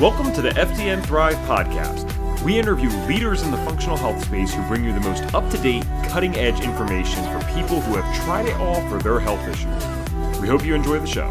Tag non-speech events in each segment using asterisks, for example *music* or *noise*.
Welcome to the FDN Thrive podcast. We interview leaders in the functional health space who bring you the most up to date, cutting edge information for people who have tried it all for their health issues. We hope you enjoy the show.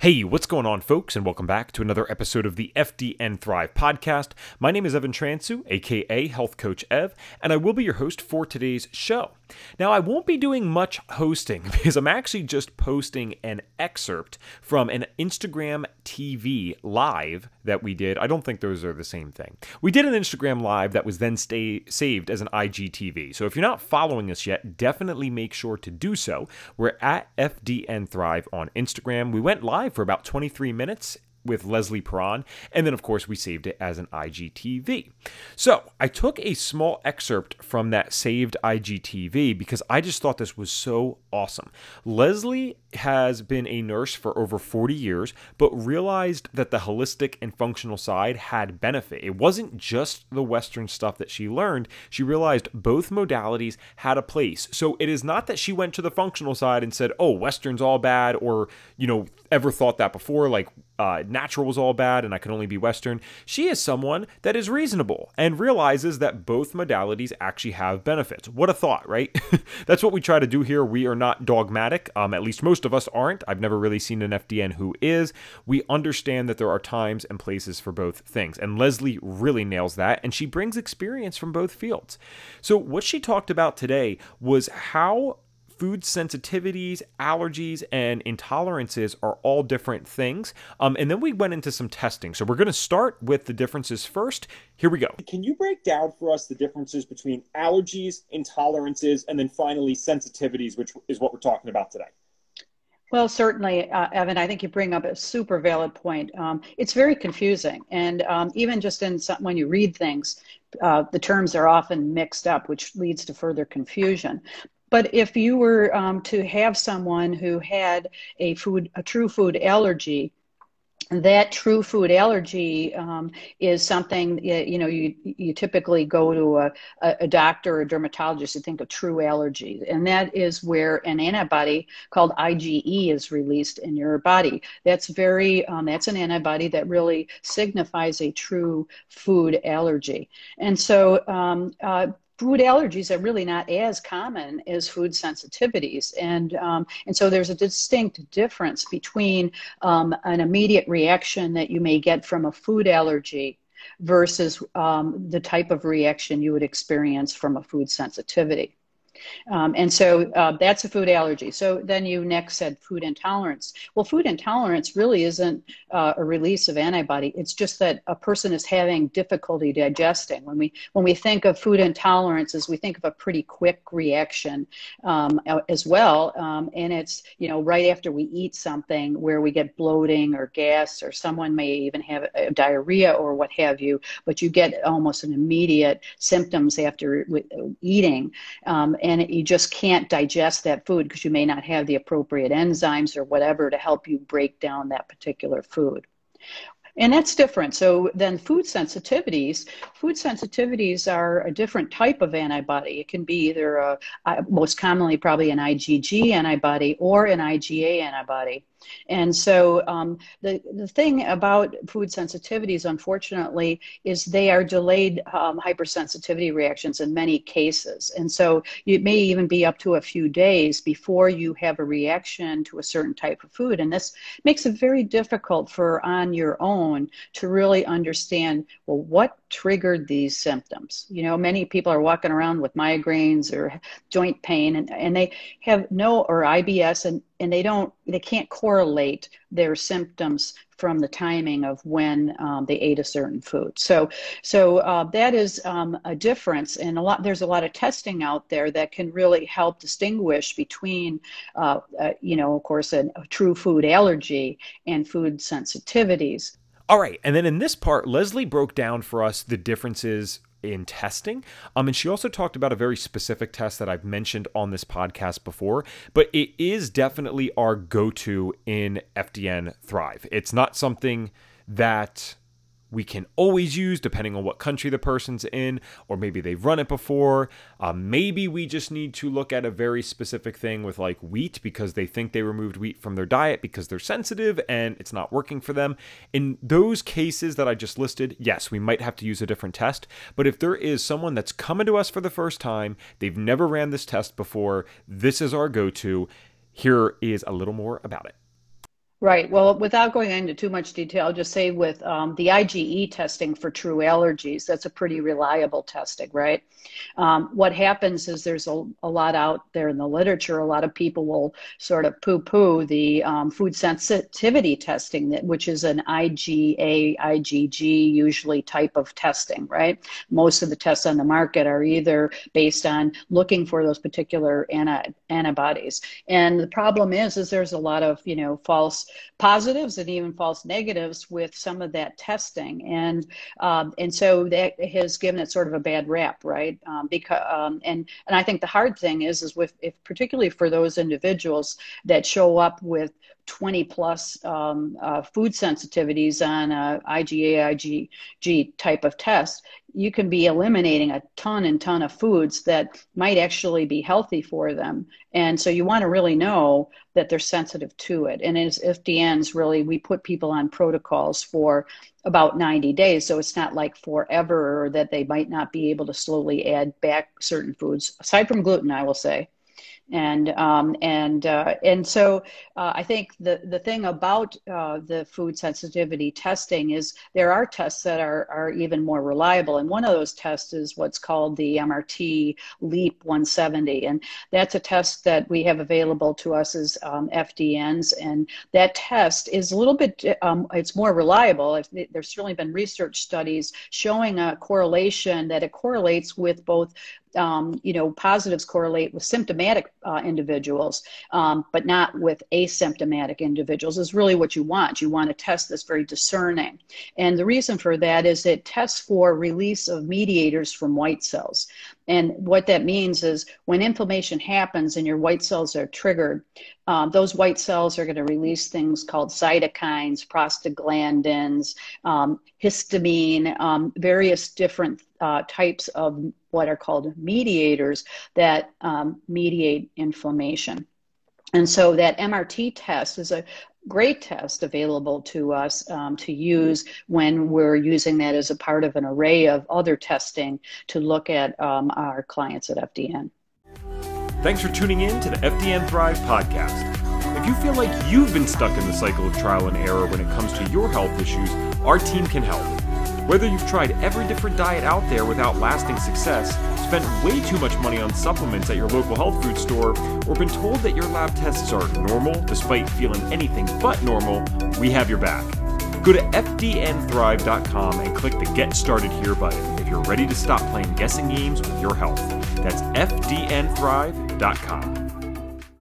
Hey, what's going on, folks, and welcome back to another episode of the FDN Thrive podcast. My name is Evan Transue, aka Health Coach Ev, and I will be your host for today's show. Now, I won't be doing much hosting *laughs* because I'm actually just posting an excerpt from an Instagram TV live that we did. I don't think those are the same thing. We did an Instagram live that was then stay, saved as an IGTV. So if you're not following us yet, definitely make sure to do so. We're at FDN Thrive on Instagram. We went live for about 23 minutes with Leslie Parran, and then of course we saved it as an IGTV. So I took a small excerpt from that saved IGTV because I just thought this was so awesome. Leslie has been a nurse for over 40 years, but realized that the holistic and functional side had benefit. It wasn't just the Western stuff that she learned, she realized both modalities had a place. So it is not that she went to the functional side and said, oh, Western's all bad, or, you know, ever thought that before, like uh, natural was all bad and I can only be Western. She is someone that is reasonable and realizes that both modalities actually have benefits. What a thought, right? *laughs* That's what we try to do here. We are not dogmatic, um, at least most of us aren't. I've never really seen an FDN who is. We understand that there are times and places for both things. And Leslie really nails that, and she brings experience from both fields. So, what she talked about today was how food sensitivities, allergies, and intolerances are all different things. Um, and then we went into some testing. So we're going to start with the differences first. Here we go. Can you break down for us the differences between allergies, intolerances, and then finally sensitivities, which is what we're talking about today? Well, certainly, uh, Evan, I think you bring up a super valid point. Um, it's very confusing. And um, even just in some, when you read things, uh, the terms are often mixed up, which leads to further confusion. But if you were um, to have someone who had a food, a true food allergy, that true food allergy um, is something you know you you typically go to a, a doctor or a dermatologist to think of true allergy. And that is where an antibody called IgE is released in your body. That's very um, that's an antibody that really signifies a true food allergy. And so um, uh, food allergies are really not as common as food sensitivities. And, um, and so there's a distinct difference between um, an immediate reaction that you may get from a food allergy versus um, the type of reaction you would experience from a food sensitivity. Um, and so uh, that's a food allergy. So then you next said food intolerance. Well, food intolerance really isn't uh, a release of antibody. It's just that a person is having difficulty digesting. When we when we think of food intolerance, as we think of a pretty quick reaction um, as well, um, and it's you know right after we eat something where we get bloating or gas, or someone may even have diarrhea or what have you. But you get almost an immediate symptoms after eating. Um, and you just can't digest that food because you may not have the appropriate enzymes or whatever to help you break down that particular food. And that's different. So then food sensitivities, food sensitivities are a different type of antibody. It can be either a, most commonly probably an IgG antibody or an IgA antibody. And so um, the, the thing about food sensitivities, unfortunately, is they are delayed um, hypersensitivity reactions in many cases. And so it may even be up to a few days before you have a reaction to a certain type of food. And this makes it very difficult for on your own to really understand, well, what triggered these symptoms? You know, many people are walking around with migraines or joint pain and, and they have no, or IBS and and they don't they can't correlate their symptoms from the timing of when um, they ate a certain food. So so uh, that is um, a difference and a lot there's a lot of testing out there that can really help distinguish between uh, uh, you know of course a, a true food allergy and food sensitivities. All right and then in this part leslie broke down for us the differences in testing. Um, and she also talked about a very specific test that I've mentioned on this podcast before, but it is definitely our go to in FDN Thrive. It's not something that we can always use depending on what country the person's in, or maybe they've run it before. Uh, maybe we just need to look at a very specific thing with like wheat because they think they removed wheat from their diet because they're sensitive and it's not working for them. In those cases that I just listed, yes, we might have to use a different test. But if there is someone that's coming to us for the first time, they've never ran this test before, this is our go to. Here is a little more about it. Right. Well, without going into too much detail, I'll just say with um, the IgE testing for true allergies, that's a pretty reliable testing, right? Um, what happens is there's a, a, lot out there in the literature. A lot of people will sort of poo poo the um, food sensitivity testing, that, which is an IgA, IgG usually type of testing, right? Most of the tests on the market are either based on looking for those particular anti- antibodies. And the problem is, is there's a lot of, you know, false positives and even false negatives with some of that testing, and um, and so that has given it sort of a bad rap, right? Um, because um, and and I think the hard thing is is with if particularly for those individuals that show up with 20 plus um, uh, food sensitivities on a IgA, IgG type of test, you can be eliminating a ton and ton of foods that might actually be healthy for them. And so you want to really know that they're sensitive to it. And as FDNs, really, we put people on protocols for about 90 days. So it's not like forever that they might not be able to slowly add back certain foods, aside from gluten, I will say and um, and uh, and so uh, I think the the thing about uh, the food sensitivity testing is there are tests that are are even more reliable, and one of those tests is what's called the MRT Leap 170, and that's a test that we have available to us as um, FDNs, and that test is a little bit um, it's more reliable. There's certainly been research studies showing a correlation that it correlates with both um, you know, positives correlate with symptomatic uh, individuals, um, but not with asymptomatic individuals is really what you want. You want to test this very discerning. And the reason for that is it tests for release of mediators from white cells. And what that means is when inflammation happens and your white cells are triggered, um, those white cells are going to release things called cytokines, prostaglandins, um, histamine, um, various different uh, types of what are called mediators that um, mediate inflammation. And so that MRT test is a great test available to us um, to use when we're using that as a part of an array of other testing to look at um, our clients at FDN. Thanks for tuning in to the FDN Thrive podcast. If you feel like you've been stuck in the cycle of trial and error when it comes to your health issues, our team can help. Whether you've tried every different diet out there without lasting success, spent way too much money on supplements at your local health food store, or been told that your lab tests are normal despite feeling anything but normal, we have your back. Go to FDNthrive.com and click the Get Started Here button if you're ready to stop playing guessing games with your health. That's FDNthrive.com.